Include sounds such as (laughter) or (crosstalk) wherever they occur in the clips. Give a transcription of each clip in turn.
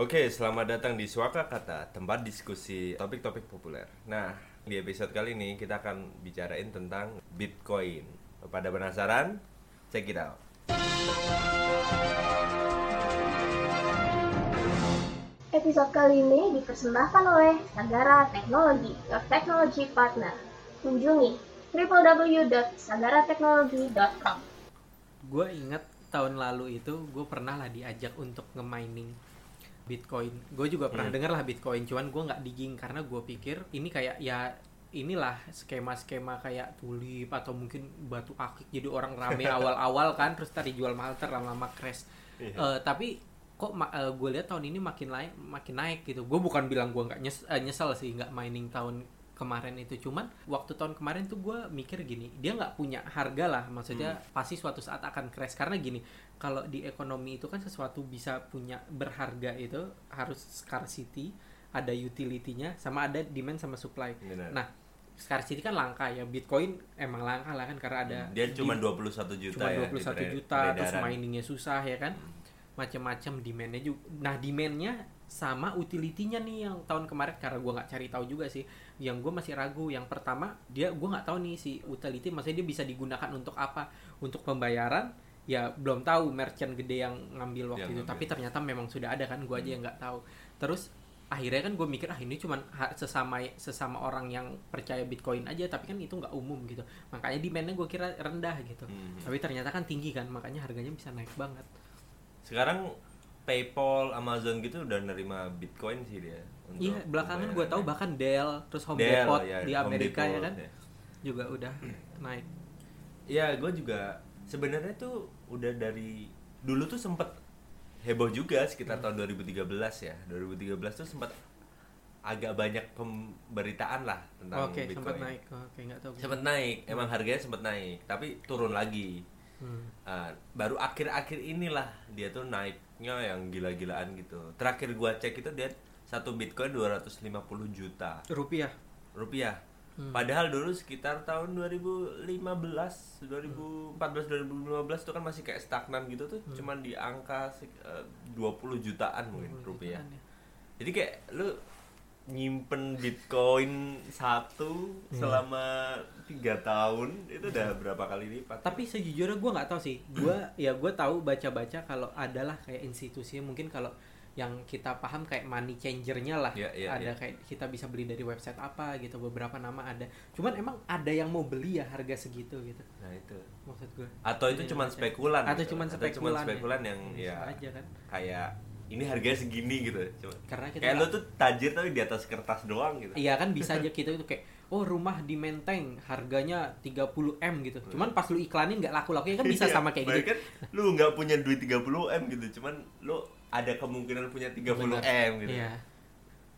Oke, selamat datang di Suaka Kata, tempat diskusi topik-topik populer. Nah, di episode kali ini kita akan bicarain tentang Bitcoin. Pada penasaran? Check it out. Episode kali ini dipersembahkan oleh Sagara Teknologi, your technology partner. Kunjungi www.sagarateknologi.com. gue inget tahun lalu itu gue pernah lah diajak untuk nge-mining Bitcoin. Gue juga pernah Hmm. denger lah Bitcoin, cuman gue nggak digging karena gue pikir ini kayak ya inilah skema-skema kayak tulip atau mungkin batu akik jadi orang rame (laughs) awal-awal kan terus tadi jual mahal ter lama-lama crash. Iya. Eh, tapi kok gue lihat tahun ini makin naik makin naik gitu. Gue bukan bilang gue nggak nyes- eh, nyesel sih nggak mining tahun kemarin itu cuman waktu tahun kemarin tuh gue mikir gini dia nggak punya harga lah maksudnya pasti suatu saat akan crash karena gini kalau di ekonomi itu kan sesuatu bisa punya berharga itu harus scarcity ada utility-nya sama ada demand sama supply. Benar. nah scarcity kan langka ya. Bitcoin emang langka lah kan karena ada Dia cuma di- 21 juta cuma ya. 21 di pere- juta terus miningnya susah ya kan. Macam-macam demandnya juga nah demandnya sama utility-nya nih yang tahun kemarin karena gua nggak cari tahu juga sih. Yang gue masih ragu yang pertama dia gua nggak tahu nih si utility maksudnya dia bisa digunakan untuk apa? Untuk pembayaran ya belum tahu merchant gede yang ngambil waktu Yang itu ngambil. tapi ternyata memang sudah ada kan gua aja yang nggak tahu terus akhirnya kan gue mikir ah ini cuman ha- sesama sesama orang yang percaya bitcoin aja tapi kan itu nggak umum gitu makanya demandnya gue kira rendah gitu Hmm. tapi ternyata kan tinggi kan makanya harganya bisa naik banget Sekarang PayPal, Amazon gitu udah nerima Bitcoin sih dia. iya belakangan gue tahu bahkan Dell terus Home Depot ya, di Amerika ya Depot, kan ya. juga udah naik Iya, gue juga sebenarnya tuh udah dari dulu tuh sempet heboh juga sekitar tahun 2013 ya. 2013 tuh sempet agak banyak pemberitaan lah tentang oke Bitcoin. sempat naik oke nggak tahu Sempet naik, emang harganya sempet naik, tapi turun lagi. Hmm. Ah, baru akhir-akhir inilah dia tuh naiknya yang gila-gilaan gitu. Terakhir gua cek itu dia satu Bitcoin 250 juta rupiah rupiah. Hmm. Padahal dulu sekitar tahun 2015, 2014, 2015 itu kan masih kayak stagnan gitu tuh, cuman di angka eh, 20 jutaan mungkin 20 rupiah. jutaan ya. Jadi kayak lu nyimpen Bitcoin satu Iya. selama tiga tahun itu udah berapa kali lipat? tapi sejujurnya gue nggak tahu sih gue ya gue tahu baca-baca kalau adalah kayak institusi mungkin kalau yang kita paham kayak money changernya lah Iya, iya, ada iya. kayak kita bisa beli dari website apa gitu beberapa nama ada cuman emang ada yang mau beli ya harga segitu gitu Nah itu. maksud gue Atau itu Iya, cuman baca. spekulan. Atau gitu. cuman spekulan ya. spekulan yang Bisa ya aja kan kayak ini harganya segini gitu. Cuma karena kita kayak nggak- tuh tajir tapi di atas kertas doang gitu. Iya kan bisa aja kita itu kayak oh rumah di Menteng harganya 30 m gitu. Cuman pas lu iklanin nggak laku-laku ya kan bisa Iya, sama kayak gitu. bahkan lu nggak punya duit 30 m gitu, cuman lu ada kemungkinan punya 30 Benar. m gitu. Iya.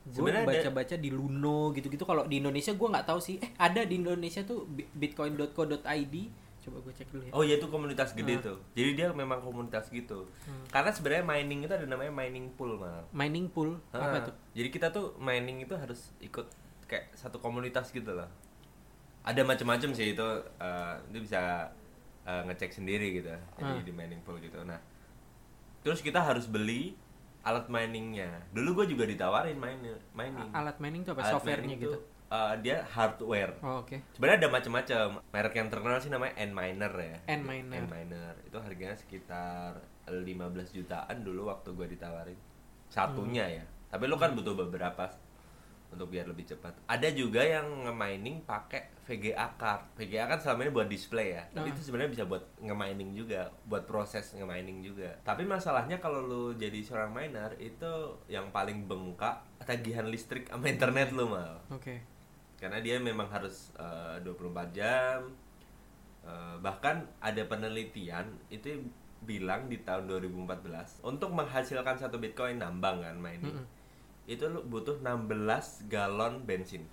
Gue baca-baca di Luno gitu-gitu kalau di Indonesia gua nggak tahu sih. Eh ada di Indonesia tuh bi- bitcoin.co.id. Coba gue cek dulu ya. Oh ya itu komunitas gede Ah. tuh. Jadi dia memang komunitas gitu. Hmm. Karena sebenarnya mining itu ada namanya mining pool mal. Mining pool apa Ah, tuh? Jadi kita tuh mining itu harus ikut kayak satu komunitas gitu loh. Ada macam-macam sih itu eh, itu bisa eh, ngecek sendiri gitu. Jadi Ah. di mining pool gitu. Nah, terus kita harus beli alat miningnya. Dulu gue juga ditawarin main mining. Alat mining tuh apa? Alat Softwarenya gitu. tuh, eh, dia hardware. Oh, oke. Sebenarnya ada macam-macam. Merek yang terkenal sih namanya Nminer ya. Nminer. Nminer. Itu harganya sekitar 15 jutaan dulu waktu gua ditawarin. Satunya Hmm. ya. Tapi lu kan butuh beberapa untuk biar lebih cepat. Ada juga yang nge-mining pakai VGA card. VGA kan selama ini buat display ya. Tapi Ah. itu sebenarnya bisa buat nge-mining juga, buat proses nge-mining juga. Tapi masalahnya kalau lu jadi seorang miner itu yang paling bengkak tagihan listrik sama internet lu mal Oke. karena dia memang harus eh, 24 jam Eh, bahkan ada penelitian itu bilang di tahun 2014 untuk menghasilkan satu bitcoin nambang kan mining Mm-mm. Itu lu butuh 16 galon bensin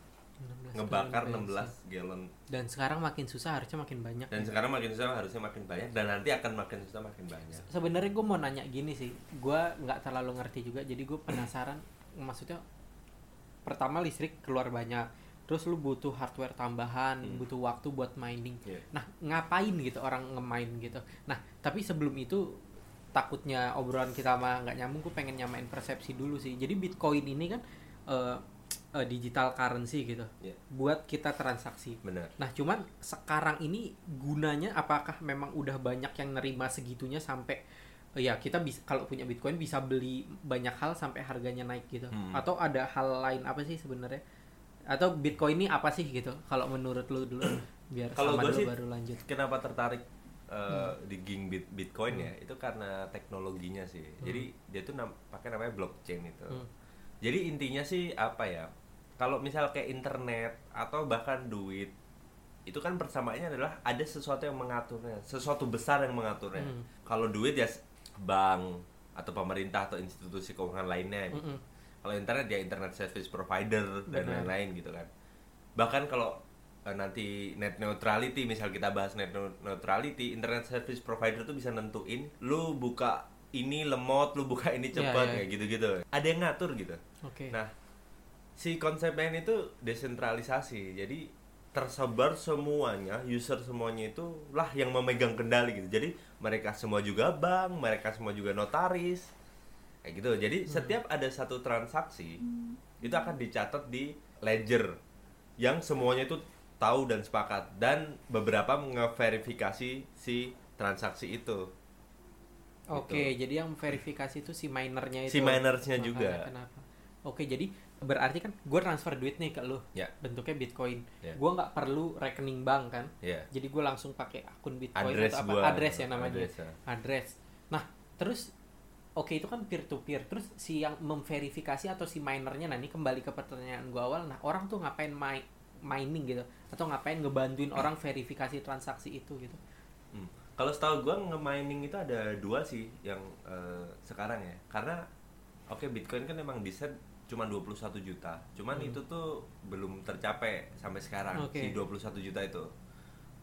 16 ngebakar galon 16 bensin. galon Dan sekarang makin susah harusnya makin banyak. dan sekarang makin susah harusnya makin banyak dan nanti akan makin susah makin banyak sebenarnya gue mau nanya gini sih gue nggak terlalu ngerti juga jadi gue penasaran maksudnya pertama listrik keluar banyak terus lu butuh hardware tambahan Hmm. butuh waktu buat mining Iya. nah ngapain gitu orang ngemain gitu nah tapi sebelum itu takutnya obrolan kita mah nggak nyambung gue pengen nyamain persepsi dulu sih jadi bitcoin ini kan eh, eh, digital currency gitu Iya. buat kita transaksi benar Nah, cuman sekarang ini gunanya apakah memang udah banyak yang nerima segitunya sampai eh, ya kita bisa kalau punya Bitcoin bisa beli banyak hal sampai harganya naik gitu. Hmm. Atau ada hal lain apa sih sebenarnya? Atau Bitcoin ini apa sih gitu? Kalau menurut lu dulu (clears throat) biar Kalau dulu sih- baru lanjut. kenapa tertarik uh, di ging bit bitcoin ya itu karena teknologinya sih. Jadi dia tuh nam- pakai namanya blockchain itu. Hmm. jadi intinya sih apa ya kalau misal kayak internet atau bahkan duit itu kan persamaannya adalah ada sesuatu yang mengaturnya sesuatu besar yang mengaturnya. Hmm. kalau duit ya bank atau pemerintah atau institusi keuangan lainnya Mm-mm. kalau internet ya internet service provider dan lain-lain gitu kan. Bahkan kalau eh, nanti net neutrality misal kita bahas net neu- neutrality internet service provider tuh bisa nentuin lu buka ini lemot lu buka ini Iya, cepat iya. kayak gitu-gitu. Ada yang ngatur gitu. Oke. nah si konsepnya ini tuh desentralisasi. Jadi tersebar semuanya user semuanya itu lah yang memegang kendali gitu. Jadi mereka semua juga bank mereka semua juga notaris kayak gitu. Jadi setiap ada satu transaksi itu akan dicatat di ledger yang semuanya itu tahu dan sepakat dan beberapa ngeverifikasi si transaksi itu Oke, jadi yang verifikasi itu si minernya itu. Si minersnya Makanya juga. Kenapa? Oke, jadi berarti kan gue transfer duit nih ke lu, ya bentuknya Bitcoin. Ya. Gue nggak perlu rekening bank kan? ya Jadi gue langsung pakai akun Bitcoin address atau apa? gua Address ya namanya. Address, ya. Address. Nah, terus oke itu kan peer to peer. Terus si yang memverifikasi atau si minernya nah ini kembali ke pertanyaan gue awal. Nah, orang tuh ngapain mi- mining gitu atau ngapain ngebantuin orang verifikasi transaksi itu gitu. Hmm. Kalau setahu gua nge-mining itu ada dua sih yang eh, sekarang ya. Karena oke Bitcoin kan emang desain cuma 21 juta. Cuman Hmm. itu tuh belum tercapai sampai sekarang Oke. si 21 juta itu.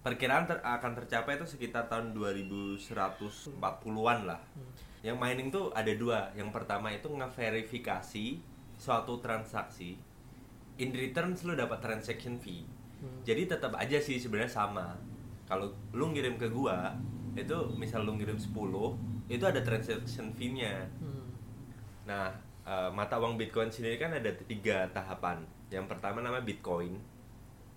Perkiraan ter- akan tercapai itu sekitar tahun 2140-an lah. Hmm. Yang mining tuh ada dua. Yang pertama itu ngeverifikasi suatu transaksi. In returns lu dapat transaction fee. Hmm. Jadi tetap aja sih sebenarnya sama. Kalau lu ngirim ke gua, itu misal lu ngirim 10, itu ada transaction fee-nya. Hmm. Nah, eh, mata uang Bitcoin sendiri kan ada tiga tahapan. Yang pertama namanya Bitcoin.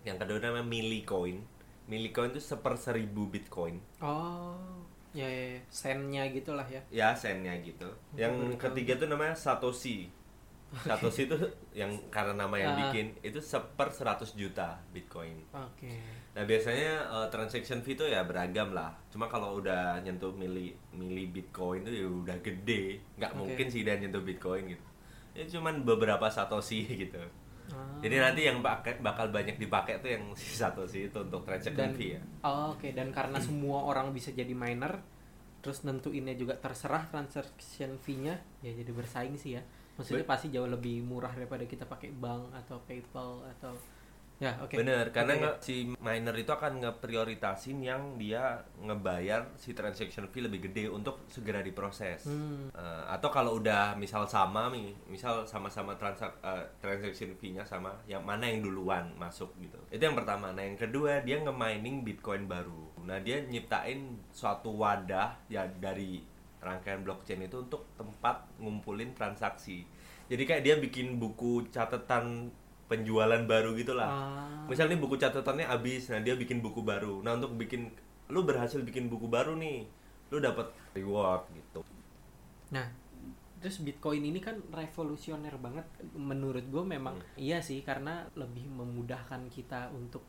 Yang kedua namanya Millicoin. Millicoin itu seper seribu Bitcoin. Oh, ya, ya, ya. sennya gitulah ya. Ya, sennya gitu. Yang baru tahu. ketiga tuh namanya Satoshi. Satoshi itu yang karena nama yang Ah. bikin itu seper 100 juta Bitcoin. Oke. Nah biasanya eh, transaction fee itu ya beragam lah. Cuma kalau udah nyentuh mili mili Bitcoin itu ya udah gede. Nggak Oke. mungkin sih dia nyentuh Bitcoin gitu. Ya cuman beberapa satoshi (laughs) gitu. Ah. Jadi nanti yang pakai bakal banyak dipakai tuh yang si satoshi itu untuk transaction dan fee ya. oh, oke dan karena semua orang bisa jadi miner terus nentuinnya juga terserah transaction fee-nya ya jadi bersaing sih ya maksudnya Be- pasti jauh lebih murah daripada kita pakai bank atau PayPal atau ya oke Bener, karena nge- si miner itu akan ngeprioritasin yang dia ngebayar si transaction fee lebih gede untuk segera diproses. Hmm. Eh, atau kalau udah misal sama nih, misal sama-sama transak eh, transaction fee-nya sama, yang mana yang duluan masuk gitu. Itu yang pertama. Nah, yang kedua dia nge-mining Bitcoin baru. Nah, dia nyiptain suatu wadah ya dari rangkaian blockchain itu untuk tempat ngumpulin transaksi. Jadi kayak dia bikin buku catatan penjualan baru gitu lah. Ah, Misal nih buku catatannya habis, nah dia bikin buku baru. Nah untuk bikin, lu berhasil bikin buku baru nih, lu dapat reward gitu. nah terus Bitcoin ini kan revolusioner banget menurut gue memang Hmm. iya sih karena lebih memudahkan kita untuk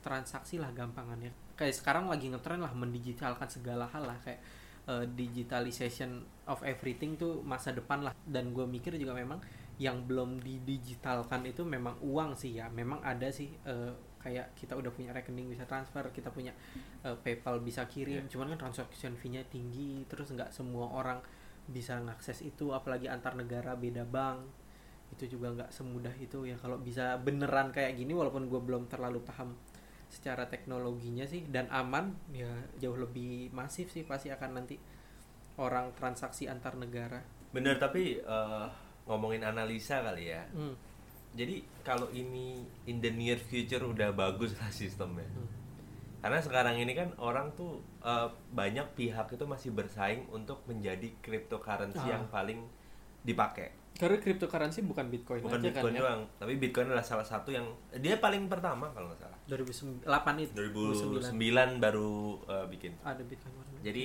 transaksi lah gampangannya kayak sekarang lagi ngetren lah mendigitalkan segala hal lah kayak eh, digitalization of everything tuh masa depan lah. Dan gue mikir juga memang yang belum didigitalkan itu memang uang sih ya. Memang ada sih eh, kayak kita udah punya rekening bisa transfer kita punya eh, PayPal bisa kirim. Cuman kan transaction fee-nya tinggi terus nggak semua orang bisa ngakses itu apalagi antar negara beda bank. Itu juga nggak semudah itu ya. Kalau bisa beneran kayak gini walaupun gue belum terlalu paham secara teknologinya sih dan aman ya jauh lebih masif sih pasti akan nanti orang transaksi antar negara Bener, tapi eh, ngomongin analisa kali ya. Hmm. Jadi kalau ini in the near future udah bagus lah sistemnya. Hmm. karena sekarang ini kan orang tuh eh, banyak pihak itu masih bersaing untuk menjadi cryptocurrency Ah. yang paling dipakai Karena cryptocurrency bukan Bitcoin bukan aja Bitcoin kan ya. doang tapi Bitcoin adalah salah satu yang dia paling pertama kalau nggak salah 2008 itu. 2009 baru eh, bikin Ada Bitcoin warna. jadi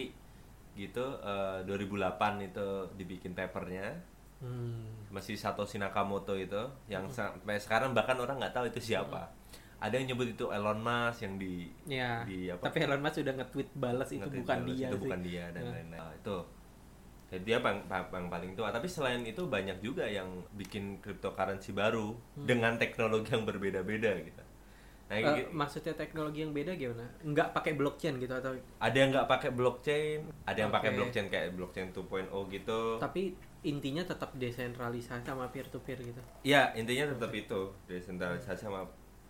gitu eh, 2008 itu dibikin papernya Hmm. masih Satoshi Nakamoto itu yang sampai sekarang bahkan orang nggak tahu itu siapa ada yang nyebut itu Elon Musk yang di Ya, di apa tapi Elon Musk sudah nge-tweet balas itu bukan balas, dia itu sih. bukan dia dan Nah. lain-lain Nah, itu jadi dia yang, yang paling tua. Tapi selain itu banyak juga yang bikin cryptocurrency baru dengan teknologi yang berbeda-beda gitu. Nah gitu- maksudnya teknologi yang beda gimana? Nggak pakai blockchain gitu atau ada yang nggak pakai blockchain ada yang pakai blockchain kayak blockchain 2.0 gitu. Tapi intinya tetap desentralisasi sama peer to peer gitu. ya intinya tetap itu desentralisasi sama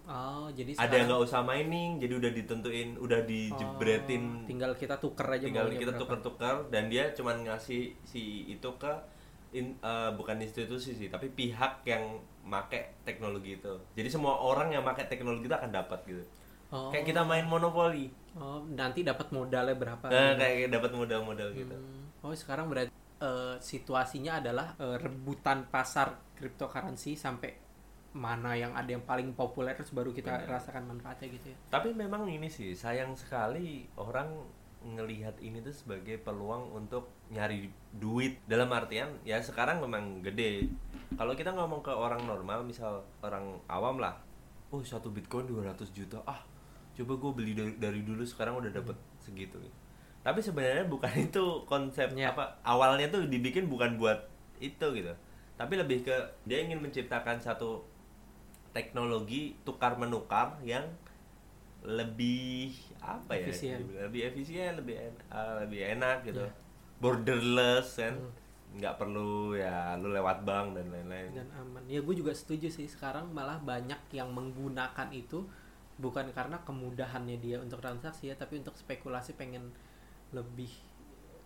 Oh, jadi ada yang nggak usah mining jadi udah ditentuin udah dijebretin Oh, tinggal kita tuker aja tinggal kita tuker-tuker dan dia cuman ngasih si itu ke in- eh, bukan institusi sih tapi pihak yang make teknologi itu jadi semua orang yang make teknologi itu akan dapat gitu Oh. kayak kita main monopoli Oh, nanti dapat modalnya berapa? nah, kayak dapat modal-modal gitu Hmm. Oh, sekarang berarti eh, situasinya adalah eh, rebutan pasar cryptocurrency sampai mana yang ada yang paling populer terus baru kita Benar. rasakan manfaatnya gitu ya. tapi memang ini sih sayang sekali orang ngelihat ini tuh sebagai peluang untuk nyari duit. Dalam artian ya sekarang memang gede. Kalau kita ngomong ke orang normal misal orang awam lah. Oh satu bitcoin 200 juta. Ah coba gue beli dari, dari dulu sekarang udah dapet segitu. Tapi sebenarnya bukan (laughs) itu konsep Ya. apa awalnya tuh dibikin bukan buat itu gitu. Tapi lebih ke dia ingin menciptakan satu teknologi tukar menukar yang lebih apa ya Efisien. lebih efisien lebih en- eh, lebih enak gitu Iya. borderless kan Hmm. nggak perlu ya lu lewat bank dan lain-lain dan aman. Ya gue juga setuju sih sekarang malah banyak yang menggunakan itu bukan karena kemudahannya dia untuk transaksi ya, tapi untuk spekulasi pengen lebih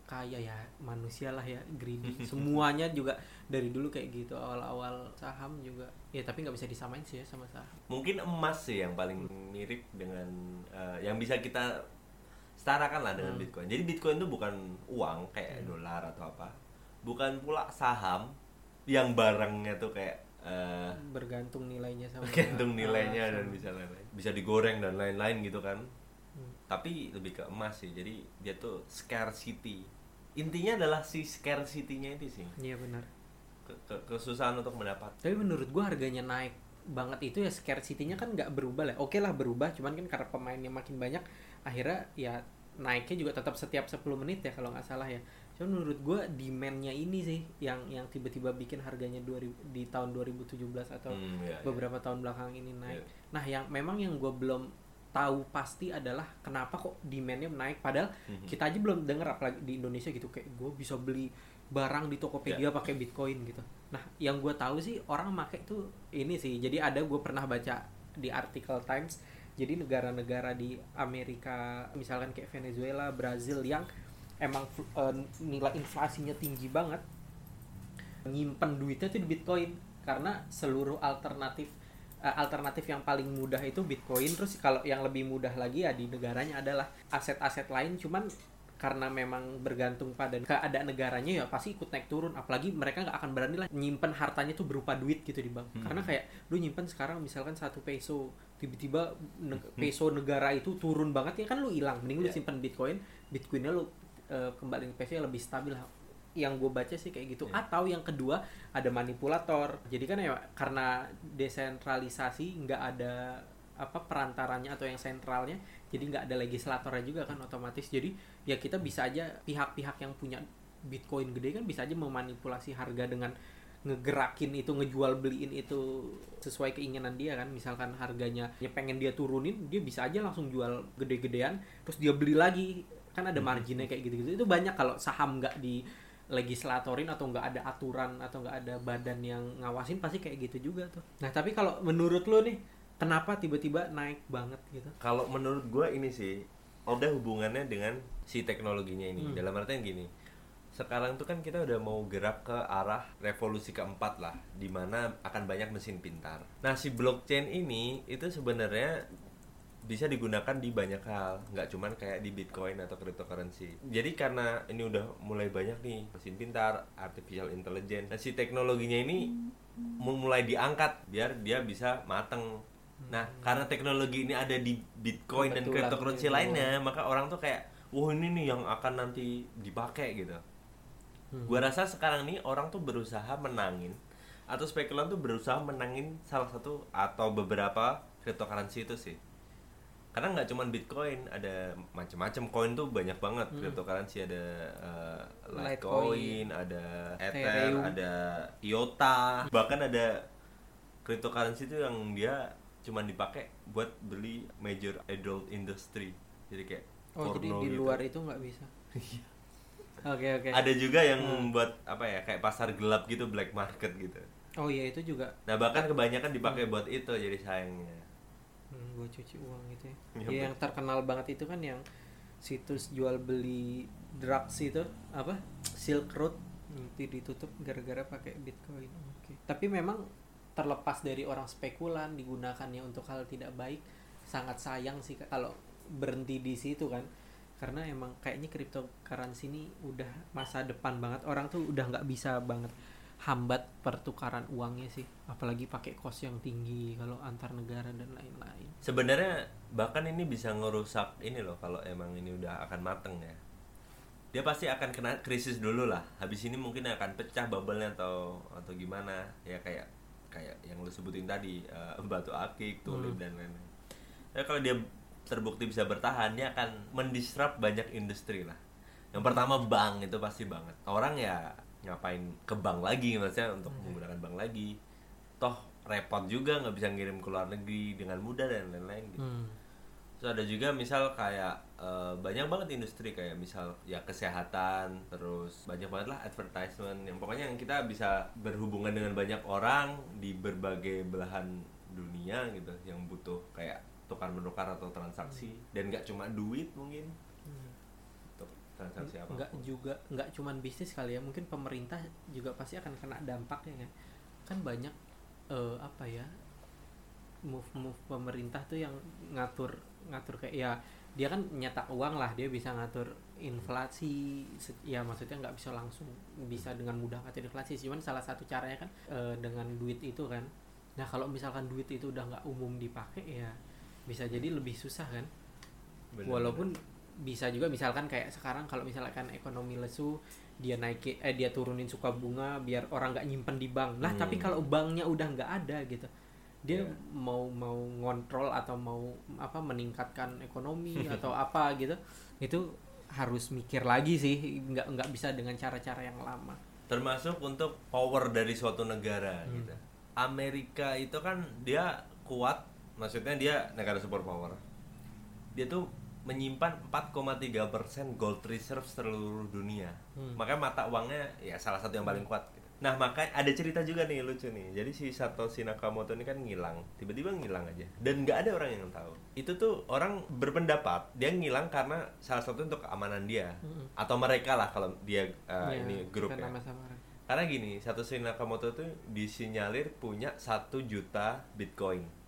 kaya ya manusia lah ya greedy. (laughs) Semuanya juga dari dulu kayak gitu awal-awal saham juga. Ya tapi nggak bisa disamain sih ya sama saham. mungkin emas sih yang paling mirip dengan eh, yang bisa kita setarakan lah dengan Hmm. bitcoin jadi bitcoin itu bukan uang kayak dolar atau apa bukan pula saham yang barangnya tuh kayak eh, Bergantung nilainya sama tergantung ah, nilainya dan sama- bisa lain-lain bisa digoreng dan lain-lain gitu kan Hmm. tapi lebih ke emas sih jadi dia tuh scarcity intinya adalah si scarcity-nya itu sih Iya benar. Ke- ke- kesusahan untuk mendapat Tapi menurut gua harganya naik banget itu ya scarcity-nya kan nggak berubah lah. Oke lah berubah, cuman kan karena pemainnya makin banyak, akhirnya ya naiknya juga tetap setiap 10 menit ya kalau nggak salah ya. Cuman menurut gua demand-nya ini sih yang yang tiba-tiba bikin harganya 2000 di tahun 2017 atau Hmm, ya, ya. beberapa tahun belakang ini naik. Iya. Nah, yang memang yang gua belum tahu pasti adalah kenapa kok demandnya naik padahal Mhm. kita aja belum denger apalagi di Indonesia gitu kayak gue bisa beli barang di. Tokopedia pakai Bitcoin gitu. Nah, yang gue tahu sih orang make tuh ini sih. Jadi ada gue pernah baca di artikel Times. Jadi negara-negara di Amerika, misalkan kayak Venezuela, Brazil yang emang eh, nilai inflasinya tinggi banget, nyimpen duitnya tuh di Bitcoin karena seluruh alternatif eh, alternatif yang paling mudah itu Bitcoin. Terus kalau yang lebih mudah lagi ya di negaranya adalah aset-aset lain. Cuman karena memang bergantung pada keadaan negaranya ya pasti ikut naik turun apalagi mereka nggak akan berani lah nyimpen hartanya tuh berupa duit gitu di bank Hmm. karena kayak lu nyimpen sekarang misalkan satu peso tiba-tiba ne- peso negara itu turun banget ya kan lu hilang mending lu Ya. simpen bitcoin bitcoinnya lu eh, kembali ke peso yang lebih stabil lah yang gue baca sih kayak gitu. Ya. atau yang kedua ada manipulator. Jadi kan ya karena desentralisasi nggak ada apa perantaranya atau yang sentralnya jadi nggak ada legislatornya juga kan otomatis. Jadi ya kita bisa aja pihak-pihak yang punya bitcoin gede kan bisa aja memanipulasi harga dengan ngegerakin itu ngejual beliin itu sesuai keinginan dia kan. Misalkan harganya ya pengen dia turunin dia bisa aja langsung jual gede-gedean terus dia beli lagi. Kan ada marginnya kayak gitu-gitu. Itu banyak kalau saham nggak di legislatorin atau nggak ada aturan atau nggak ada badan yang ngawasin pasti kayak gitu juga tuh. Nah tapi kalau menurut lo nih kenapa tiba-tiba naik banget gitu? Kalau menurut gue ini sih ada hubungannya dengan si teknologinya ini. Hmm. dalam artian gini sekarang tuh kan kita udah mau gerak ke arah revolusi keempat lah di mana akan banyak mesin pintar. Nah si blockchain ini itu sebenarnya bisa digunakan di banyak hal nggak cuman kayak di bitcoin atau cryptocurrency jadi karena ini udah mulai banyak nih mesin pintar artificial intelligence nah si teknologinya ini mu- mulai diangkat biar dia bisa mateng nah karena teknologi ini ada di bitcoin dan Kebetulan cryptocurrency gitu. lainnya maka orang tuh kayak wah ini nih yang akan nanti dipakai gitu Hmm. Gua rasa sekarang nih orang tuh berusaha menangin atau spekulan tuh berusaha menangin salah satu atau beberapa cryptocurrency itu sih. Karena nggak cuman Bitcoin, ada macam-macam koin tuh banyak banget. Hmm. Cryptocurrency ada uh, Litecoin, Litecoin, ada Ether, Ethereum. ada IOTA, bahkan ada cryptocurrency itu yang dia cuman dipakai buat beli major adult industry. Jadi kayak Oh jadi di gitu. luar itu nggak bisa. Oke oke. Ada juga yang Hmm. buat apa ya kayak pasar gelap gitu black market gitu. Oh iya itu juga. Nah bahkan kebanyakan dipakai buat itu jadi sayangnya. Gue cuci uang gitu ya. Iya, Ya, yang terkenal banget itu kan yang situs jual beli drugs itu apa Silk Road itu ditutup gara-gara pakai Bitcoin. Oke. Tapi memang terlepas dari orang spekulan digunakannya untuk hal tidak baik, sangat sayang sih kalau berhenti di situ kan. Karena emang kayaknya cryptocurrency ini udah masa depan banget. Orang tuh udah nggak bisa banget hambat pertukaran uangnya sih apalagi pakai kos yang tinggi kalau antar negara dan lain-lain Sebenarnya bahkan ini bisa ngerusak ini loh kalau emang ini udah akan mateng ya. Dia pasti akan kena krisis dulu lah. Habis ini mungkin akan pecah bubble-nya atau atau gimana ya kayak kayak yang lu sebutin tadi eh, batu akik, tulip Hmm. dan lain-lain. Ya kalau dia terbukti bisa bertahan, dia akan mendisrupt banyak industri lah. Yang pertama bank itu pasti banget. Orang ya ngapain ke bank lagi maksudnya untuk menggunakan bank lagi. Toh repot juga nggak bisa ngirim ke luar negeri dengan mudah dan lain-lain gitu. Hmm. Terus ada juga misal kayak eh, banyak banget industri kayak misal ya kesehatan, terus banyak banget lah advertisement yang pokoknya yang kita bisa berhubungan dengan banyak orang di berbagai belahan dunia gitu yang butuh kayak tukar menukar atau transaksi dan nggak cuma duit mungkin transaksi apa nggak juga nggak cuman bisnis kali ya mungkin pemerintah juga pasti akan kena dampaknya kan kan banyak eh, apa ya move move pemerintah tuh yang ngatur ngatur kayak ya dia kan nyetak uang lah dia bisa ngatur inflasi ya maksudnya nggak bisa langsung bisa dengan mudah ngatur inflasi cuman salah satu caranya kan eh, dengan duit itu kan. Nah kalau misalkan duit itu udah nggak umum dipakai ya bisa jadi lebih susah kan. Bener-bener. walaupun bisa juga misalkan kayak sekarang kalau misalkan ekonomi lesu dia naikin eh dia turunin suka bunga biar orang nggak nyimpen di bank lah Hmm. tapi kalau banknya udah nggak ada gitu dia Iya. mau mau ngontrol atau mau apa meningkatkan ekonomi (laughs) atau apa gitu itu harus mikir lagi sih nggak nggak bisa dengan cara-cara yang lama termasuk untuk power dari suatu negara Hmm. gitu. Amerika itu kan dia kuat, maksudnya dia negara superpower. Dia tuh menyimpan 4,3% gold reserve seluruh dunia. Hmm. Makanya mata uangnya ya salah satu yang paling kuat. Gitu. Nah makanya ada cerita juga nih lucu nih. Jadi si Satoshi Nakamoto ini kan ngilang, tiba-tiba ngilang aja, dan nggak ada orang yang tahu. Itu tuh orang berpendapat dia ngilang karena salah satu untuk keamanan dia Mm-mm. atau mereka lah kalau dia uh, Ya, ini grup ya. Karena gini, Satoshi Nakamoto tuh disinyalir punya satu juta Bitcoin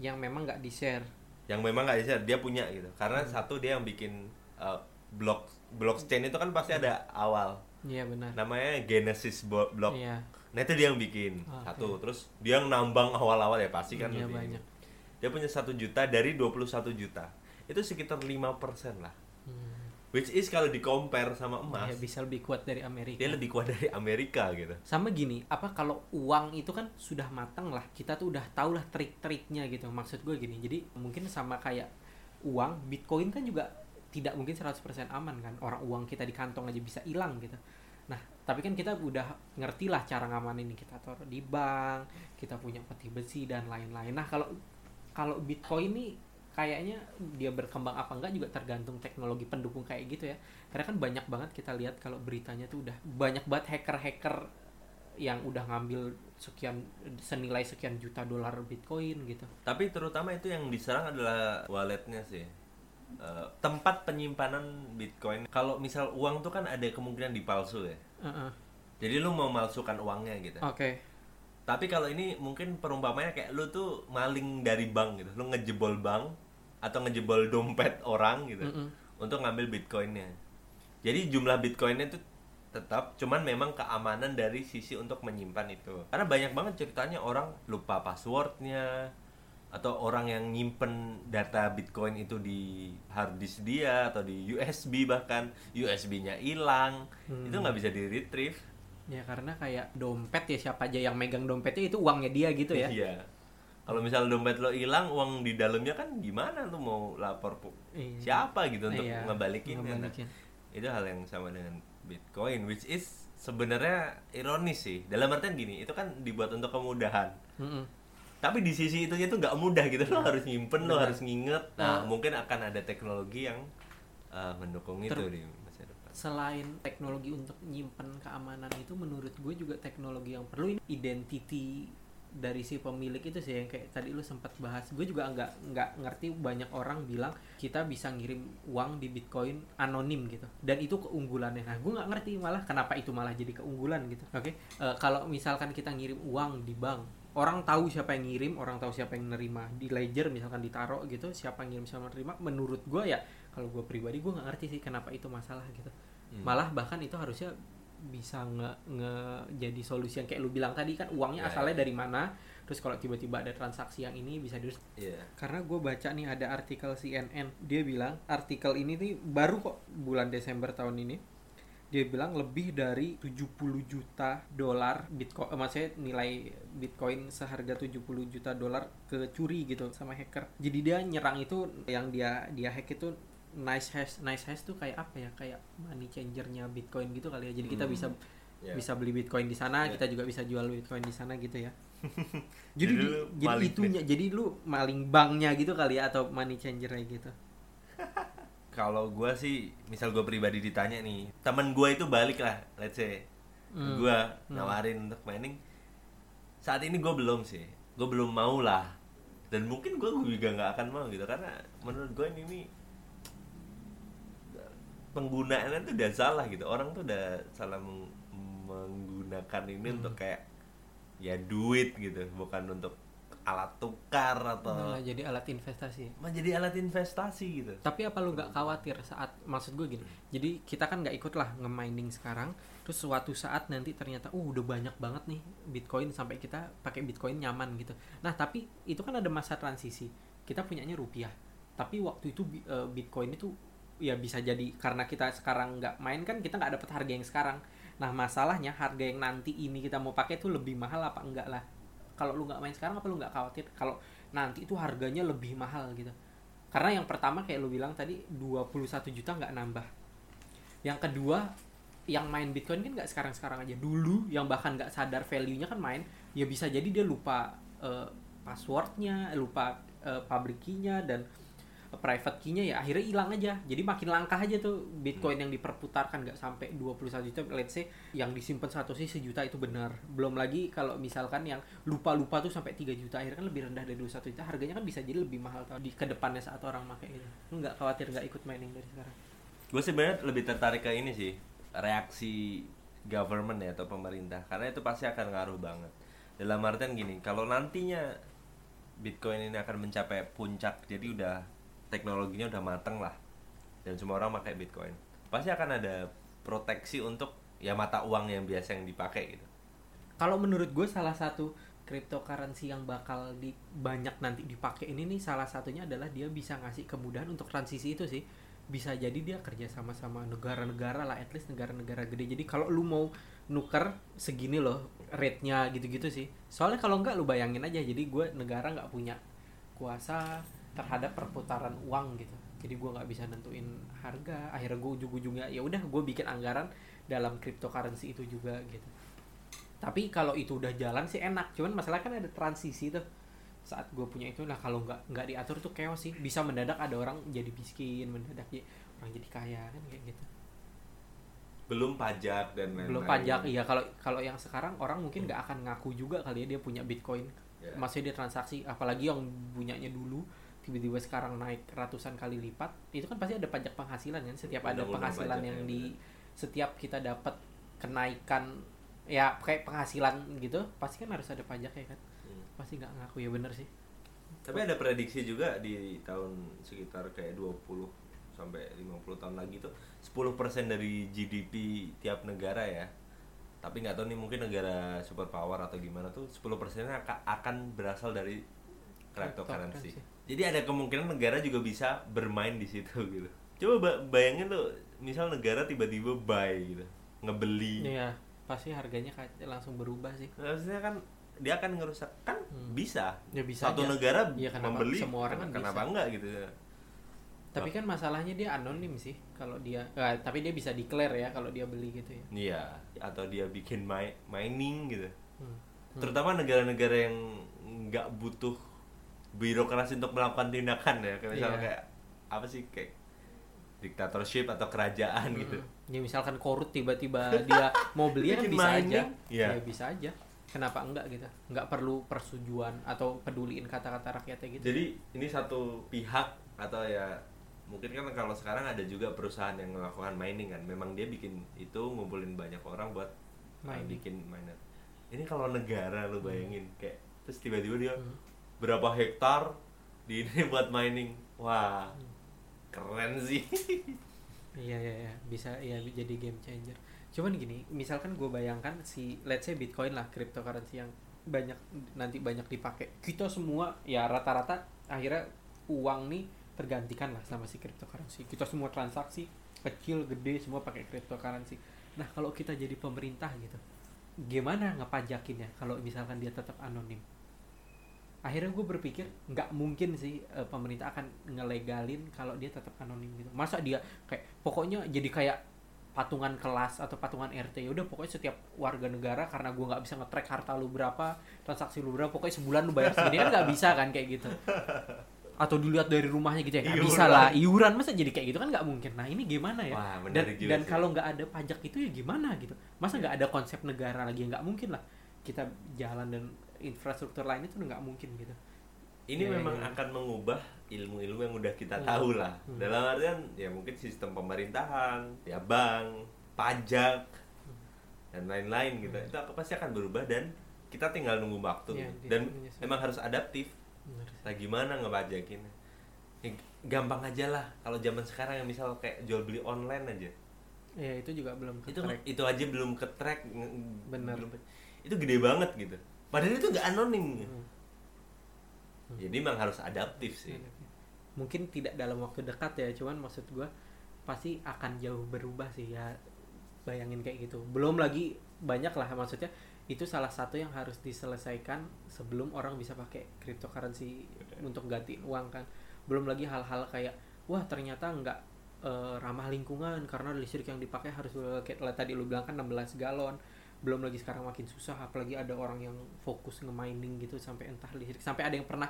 yang memang nggak di share yang memang nggak bisa dia punya gitu. Karena satu dia yang bikin uh, blok blockchain itu kan pasti ada awal iya benar namanya Genesis block. iya Nah itu dia yang bikin Oke. satu. Terus dia yang nambang awal-awal ya pasti kan Iya, lebih. banyak. Dia punya satu juta dari 21 juta. Itu sekitar 5% lah. Hmm. Which is kalau di compare sama emas, Iya, bisa lebih kuat dari Amerika. dia lebih kuat dari Amerika gitu. sama gini apa kalau uang itu kan sudah matang lah kita tuh udah tahu lah trik-triknya gitu. Maksud gue gini jadi mungkin sama kayak uang bitcoin kan juga tidak mungkin 100% aman kan. Orang uang kita di kantong aja bisa hilang gitu. Nah tapi kan kita udah ngerti lah cara ngamanin ini kita taruh di bank kita punya peti besi dan lain-lain. Nah kalau kalau bitcoin ini kayaknya dia berkembang apa enggak juga tergantung teknologi pendukung kayak gitu ya karena kan banyak banget kita lihat kalau beritanya tuh udah banyak banget hacker-hacker yang udah ngambil sekian senilai sekian juta dolar bitcoin gitu Tapi terutama itu yang diserang adalah walletnya sih. Eh, tempat penyimpanan Bitcoin. Kalau misal uang tuh kan ada kemungkinan dipalsu ya. Heeh. Jadi lu mau malsukan uangnya gitu. oke Tapi kalau ini mungkin perumpamanya kayak lu tuh maling dari bank gitu. Lu ngejebol bank, atau ngejebol dompet orang gitu Mm-mm. untuk ngambil bitcoinnya. Jadi jumlah bitcoinnya itu tetap cuman memang keamanan dari sisi untuk menyimpan itu. Karena banyak banget ceritanya orang lupa passwordnya atau orang yang nyimpen data bitcoin itu di hard disk dia atau di USB bahkan. USB-nya hilang. Itu nggak bisa di retrieve Ya karena kayak dompet ya siapa aja yang megang dompetnya itu uangnya dia gitu ya. iya kalau misalnya dompet lo hilang uang di dalamnya kan gimana lo mau lapor Iya. siapa gitu untuk Iya, ngebalikin Nah, ngebalikin. itu hal yang sama dengan bitcoin which is sebenarnya ironis sih dalam artian gini itu kan dibuat untuk kemudahan Mm-mm. tapi di sisi itunya tuh nggak mudah gitu lo harus nyimpen lo harus nginget nah Nah. mungkin akan ada teknologi yang uh, mendukung itu Ter- Selain teknologi untuk nyimpen keamanan itu menurut gue juga teknologi yang perlu ini identity dari si pemilik itu sih yang kayak tadi lu sempat bahas. Gue juga nggak nggak ngerti banyak orang bilang kita bisa ngirim uang di bitcoin anonim gitu. Dan itu keunggulannya. Nah gue nggak ngerti malah kenapa itu malah jadi keunggulan gitu. Oke? Eh, kalau misalkan kita ngirim uang di bank orang tahu siapa yang ngirim orang tahu siapa yang nerima. Di ledger misalkan ditaruh gitu siapa yang ngirim siapa yang nerima. Menurut gue ya kalau gue pribadi gue nggak ngerti sih kenapa itu masalah gitu Hmm. malah bahkan itu harusnya bisa nge, nge jadi solusi yang kayak lu bilang tadi kan uangnya Ya, asalnya ya. dari mana terus kalau tiba-tiba ada transaksi yang ini bisa di Iya. karena gue baca nih ada artikel CNN dia bilang artikel ini nih baru kok bulan Desember tahun ini dia bilang lebih dari 70 juta dolar bitcoin eh, maksudnya nilai bitcoin seharga 70 juta dolar kecuri gitu sama hacker jadi dia nyerang itu yang dia dia hack itu nice hash nice hash tuh kayak apa ya? Kayak money changernya bitcoin gitu kali ya. Jadi kita Hmm. bisa Ya. bisa beli bitcoin di sana Ya. kita juga bisa jual bitcoin di sana gitu ya. (laughs) Jadi jadi lu di- jadi maling itunya jadi lu maling banknya gitu kali ya atau money changernya gitu. (laughs) Kalau gue sih misal gue pribadi ditanya nih temen gue itu balik lah let's say. Hmm. gue nawarin untuk mining. Saat ini gue belum sih. Gue belum mau lah. Dan mungkin gue juga nggak akan mau gitu karena menurut gue ini, ini penggunaannya tuh udah salah gitu. Orang tuh udah salah meng- menggunakan ini Hmm. untuk kayak ya duit gitu bukan untuk alat tukar atau Malah jadi alat investasi. Menjadi alat investasi gitu. Tapi apa lu nggak khawatir saat maksud gue gini jadi kita kan nggak ikut lah nge-mining sekarang terus suatu saat nanti ternyata uh udah banyak banget nih bitcoin sampai kita pakai bitcoin nyaman gitu. Nah tapi itu kan ada masa transisi. Kita punyanya rupiah. Tapi waktu itu eh, bitcoin itu ya bisa jadi karena kita sekarang nggak main kan kita nggak dapat harga yang sekarang. Nah masalahnya harga yang nanti ini kita mau pakai tuh lebih mahal apa enggak lah? Kalau lu nggak main sekarang apa lu nggak khawatir? Kalau nanti itu harganya lebih mahal gitu. Karena yang pertama kayak lu bilang tadi 21 juta nggak nambah. Yang kedua yang main bitcoin kan nggak sekarang sekarang aja. Dulu yang bahkan nggak sadar value nya kan main ya bisa jadi dia lupa eh, passwordnya lupa eh, public key-nya dan private key-nya ya akhirnya hilang aja. Jadi makin langka aja tuh bitcoin yang diperputarkan nggak sampai 21 juta. Let's say yang disimpan satu sih sejuta itu benar. Belum lagi kalau misalkan yang lupa-lupa tuh sampai 3 juta akhirnya kan lebih rendah dari 21 juta. Harganya kan bisa jadi lebih mahal tau di ke depannya saat orang pakai itu nggak khawatir nggak ikut mining dari sekarang? Gue sebenarnya lebih tertarik ke ini sih reaksi government ya atau pemerintah. Karena itu pasti akan ngaruh banget. Dalam artian gini kalau nantinya bitcoin ini akan mencapai puncak jadi udah teknologinya udah mateng lah. Dan semua orang pakai bitcoin. Pasti akan ada proteksi untuk ya mata uang yang biasa yang dipakai gitu. Kalau menurut gue salah satu cryptocurrency yang bakal di banyak nanti dipakai ini nih salah satunya adalah dia bisa ngasih kemudahan untuk transisi itu sih. Bisa jadi dia kerja sama sama negara-negara lah at least negara-negara gede. Jadi kalau lu mau nuker segini loh rate-nya gitu-gitu sih. Soalnya kalau enggak lu bayangin aja. Jadi gue negara nggak punya kuasa terhadap perputaran uang gitu. Jadi gue nggak bisa nentuin harga. Akhirnya gue ujung-ujungnya ya udah gue bikin anggaran dalam cryptocurrency itu juga gitu. Tapi kalau itu udah jalan sih enak. Cuman masalah kan ada transisi tuh. Saat gue punya itu nah kalau nggak nggak diatur tuh chaos sih. Bisa mendadak ada orang jadi miskin mendadak ya orang jadi kaya kan kayak gitu. Belum pajak dan lain-lain. Belum pajak iya. Kalau kalau yang sekarang orang mungkin nggak akan ngaku juga kali ya dia punya bitcoin. Ya. maksudnya dia transaksi apalagi yang punyanya dulu tiba-tiba sekarang naik ratusan kali lipat itu kan pasti ada pajak penghasilan kan setiap ada penghasilan yang ya, di setiap kita dapat kenaikan ya kayak penghasilan gitu pasti kan harus ada pajak ya kan Hmm. pasti nggak ngaku ya bener sih Tapi ada prediksi juga di tahun sekitar kayak 20 sampai 50 tahun lagi tuh 10% dari GDP tiap negara ya. Tapi nggak tahu nih mungkin negara superpower atau gimana tuh 10 persennya akan, akan berasal dari cryptocurrency. Cryptocurrency. Jadi ada kemungkinan negara juga bisa bermain di situ gitu. Coba ba- bayangin lo, misal negara tiba-tiba buy gitu, ngebeli. Iya, pasti harganya langsung berubah sih. Maksudnya kan dia akan ngerusak kan Hmm. bisa. Ya bisa Satu aja. negara Iya, kenapa membeli, semua orang kan kenapa bisa. enggak gitu ya? Tapi kan masalahnya dia anonim sih kalau dia eh, tapi dia bisa declare ya kalau dia beli gitu ya. Iya, atau dia bikin mi- mining gitu. Hmm. Terutama negara-negara yang nggak butuh birokrasi untuk melakukan tindakan ya, kayak misalnya Iya. kayak apa sih kayak diktatorship atau kerajaan gitu. Ya misalkan korut tiba-tiba dia mau beli kan Bikin bisa mining, aja. iya. Ya bisa aja. Kenapa enggak gitu? Enggak perlu persetujuan atau peduliin kata-kata rakyatnya gitu. Jadi ini satu pihak atau ya mungkin kan kalau sekarang ada juga perusahaan yang melakukan mining kan. Memang dia bikin itu ngumpulin banyak orang buat uh, Mining. bikin miner. Ini kalau negara lu bayangin kayak terus tiba-tiba dia Hmm. Berapa hektar di ini (laughs) buat mining. Wah. Keren sih. Iya iya iya bisa ya jadi game changer. Cuman gini, misalkan gue bayangkan si let's say Bitcoin lah cryptocurrency yang banyak nanti banyak dipakai. Kita semua ya rata-rata akhirnya uang nih tergantikan lah sama si cryptocurrency. Kita semua transaksi kecil gede semua pakai cryptocurrency. Nah, kalau kita jadi pemerintah gitu. Gimana ngepajakinnya kalau misalkan dia tetap anonim? Akhirnya gue berpikir nggak mungkin sih eh, pemerintah akan ngelegalin kalau dia tetap anonim gitu. Masa dia kayak pokoknya jadi kayak patungan kelas atau patungan RT ya udah pokoknya setiap warga negara karena gue nggak bisa nge-track harta lu berapa transaksi lu berapa pokoknya sebulan lu bayar segini kan nggak bisa kan kayak gitu. Atau dilihat dari rumahnya gitu ya nggak bisa lah. Iuran. Masa jadi kayak gitu kan nggak mungkin. Nah ini gimana ya? Wah, dan dan kalau nggak ada pajak itu ya gimana gitu? Masa nggak ada konsep negara lagi nggak mungkin lah kita jalan dan infrastruktur lain itu udah nggak mungkin gitu Ini Iya, memang iya. akan mengubah ilmu-ilmu yang udah kita Hmm. tahu lah. Hmm. Dalam artian ya mungkin sistem pemerintahan, ya bank, pajak dan lain-lain gitu. Itu apa pasti akan berubah dan kita tinggal nunggu waktu. Iya, dan menyesuaikan. emang harus adaptif. Bener. Nah, gimana ngepajakin? Ya, gampang aja lah kalau zaman sekarang yang misal kayak jual beli online aja. ya itu juga belum Itu itu aja belum ke track. Bener. Itu gede banget gitu. Padahal itu nggak anonim. Hmm. Jadi memang harus adaptif sih. mungkin tidak dalam waktu dekat ya cuman maksud gua pasti akan jauh berubah sih ya bayangin kayak gitu belum lagi banyak lah maksudnya itu salah satu yang harus diselesaikan sebelum orang bisa pakai cryptocurrency untuk gantiin uang kan belum lagi hal-hal kayak wah ternyata nggak eh, ramah lingkungan karena listrik yang dipakai harus kayak tadi lu bilang kan 16 galon belum lagi sekarang makin susah apalagi ada orang yang fokus nge-mining gitu sampai entah listrik sampai ada yang pernah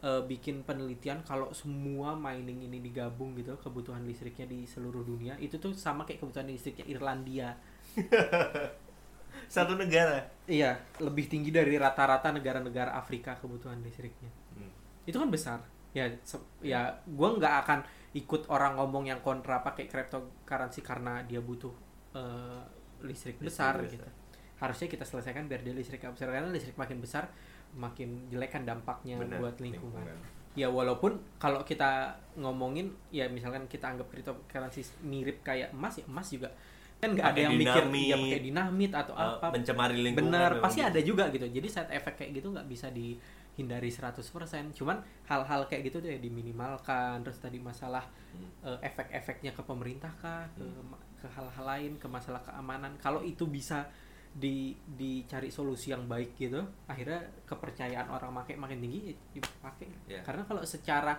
eh, bikin penelitian kalau semua mining ini digabung gitu kebutuhan listriknya di seluruh dunia itu tuh sama kayak kebutuhan listriknya Irlandia (laughs) Satu negara. iya lebih tinggi dari rata-rata negara-negara Afrika kebutuhan listriknya Hmm. itu kan besar ya ya gue nggak akan ikut orang ngomong yang kontra pakai cryptocurrency karena dia butuh eh, listrik, Listrik besar besar. gitu harusnya kita selesaikan biar dia listrik besar karena listrik makin besar makin jelek kan dampaknya Benar, buat lingkungan. ya walaupun kalau kita ngomongin ya misalkan kita anggap cryptocurrency mirip kayak emas ya emas juga. Kan nggak ada yang mikir dinamit, ya pakai dinamit atau Eh, apa. mencemari lingkungan bener pasti gitu. ada juga gitu. Jadi side effect kayak gitu nggak bisa dihindari 100% cuman hal-hal kayak gitu tuh ya diminimalkan. Terus tadi masalah Hmm. eh, efek-efeknya ke pemerintah kah ke, Hmm. ke hal-hal lain ke masalah keamanan. Kalau itu bisa di dicari solusi yang baik gitu akhirnya kepercayaan orang makai makin tinggi ya dipakai. Ya. karena kalau secara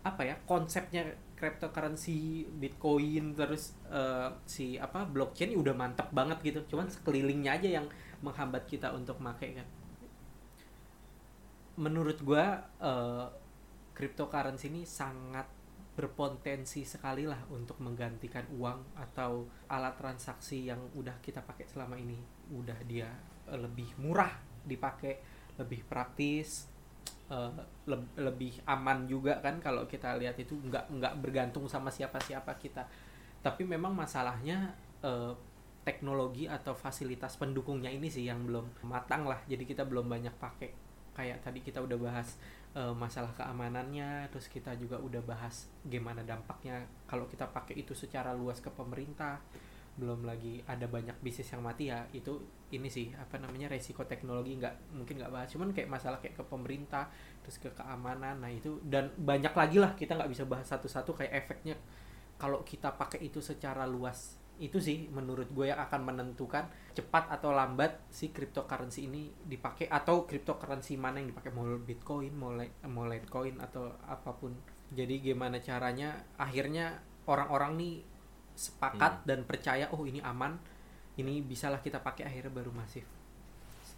apa ya konsepnya cryptocurrency bitcoin terus eh, si apa blockchain udah mantep banget gitu. Cuman sekelilingnya aja yang menghambat kita untuk makai kan. Menurut gua eh, cryptocurrency ini sangat berpotensi sekali lah untuk menggantikan uang atau alat transaksi yang udah kita pakai selama ini udah dia eh, lebih murah dipakai lebih praktis eh, leb- lebih aman juga kan kalau kita lihat itu nggak nggak bergantung sama siapa-siapa kita. Tapi memang masalahnya eh, teknologi atau fasilitas pendukungnya ini sih yang belum matang lah. Jadi kita belum banyak pakai. Kayak tadi kita udah bahas eh, masalah keamanannya terus kita juga udah bahas gimana dampaknya kalau kita pakai itu secara luas ke pemerintah belum lagi ada banyak bisnis yang mati ya itu ini sih apa namanya resiko teknologi nggak mungkin nggak bahas. Cuman kayak masalah kayak ke pemerintah terus ke keamanan nah itu dan banyak lagi lah kita nggak bisa bahas satu-satu kayak efeknya. Kalau kita pakai itu secara luas itu sih menurut gue yang akan menentukan cepat atau lambat si cryptocurrency ini dipakai atau cryptocurrency mana yang dipakai. Mau bitcoin mau mau litecoin atau apa pun. Jadi gimana caranya? Akhirnya orang-orang nih sepakat dan percaya oh ini aman ini bisalah kita pakai akhirnya baru masif.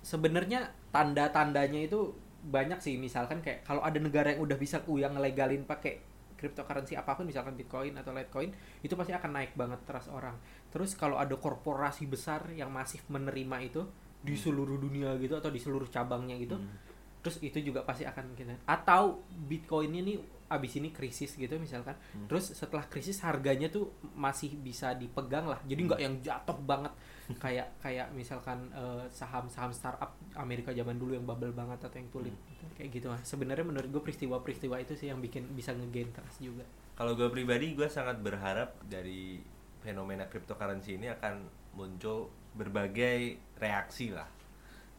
Sebenarnya tanda-tandanya itu banyak sih misalkan kayak kalau ada negara yang udah bisa uh, yang ngelegalin pakai cryptocurrency apa pun misalkan bitcoin atau litecoin itu pasti akan naik banget trust orang. Terus kalau ada korporasi besar yang masif menerima itu di seluruh dunia gitu atau di seluruh cabangnya gitu Hmm. Terus itu juga pasti akan kita atau bitcoinnya nih abis ini krisis gitu misalkan Hmm. terus setelah krisis harganya tuh masih bisa dipegang lah. Jadi nggak yang jatuh banget. Kayak kayak misalkan eh, saham-saham startup Amerika zaman dulu yang bubble banget atau yang tulip. Gitu. kayak gitu lah sebenarnya menurut gue peristiwa-peristiwa itu sih yang bikin bisa ngegain trust juga. Kalau gue pribadi, gue sangat berharap dari fenomena cryptocurrency ini akan muncul berbagai reaksi lah.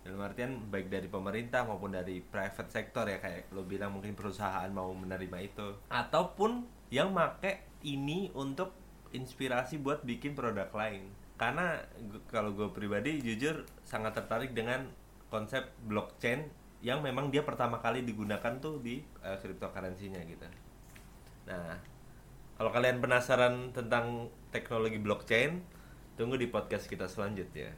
Dalam artian baik dari pemerintah maupun dari private sector ya kayak lo bilang mungkin perusahaan mau menerima itu ataupun yang make ini untuk inspirasi buat bikin produk lain. Karena kalau gue pribadi jujur sangat tertarik dengan konsep blockchain yang memang dia pertama kali digunakan tuh di uh, cryptocurrency-nya gitu. Nah, kalau kalian penasaran tentang teknologi blockchain, tunggu di podcast kita selanjutnya.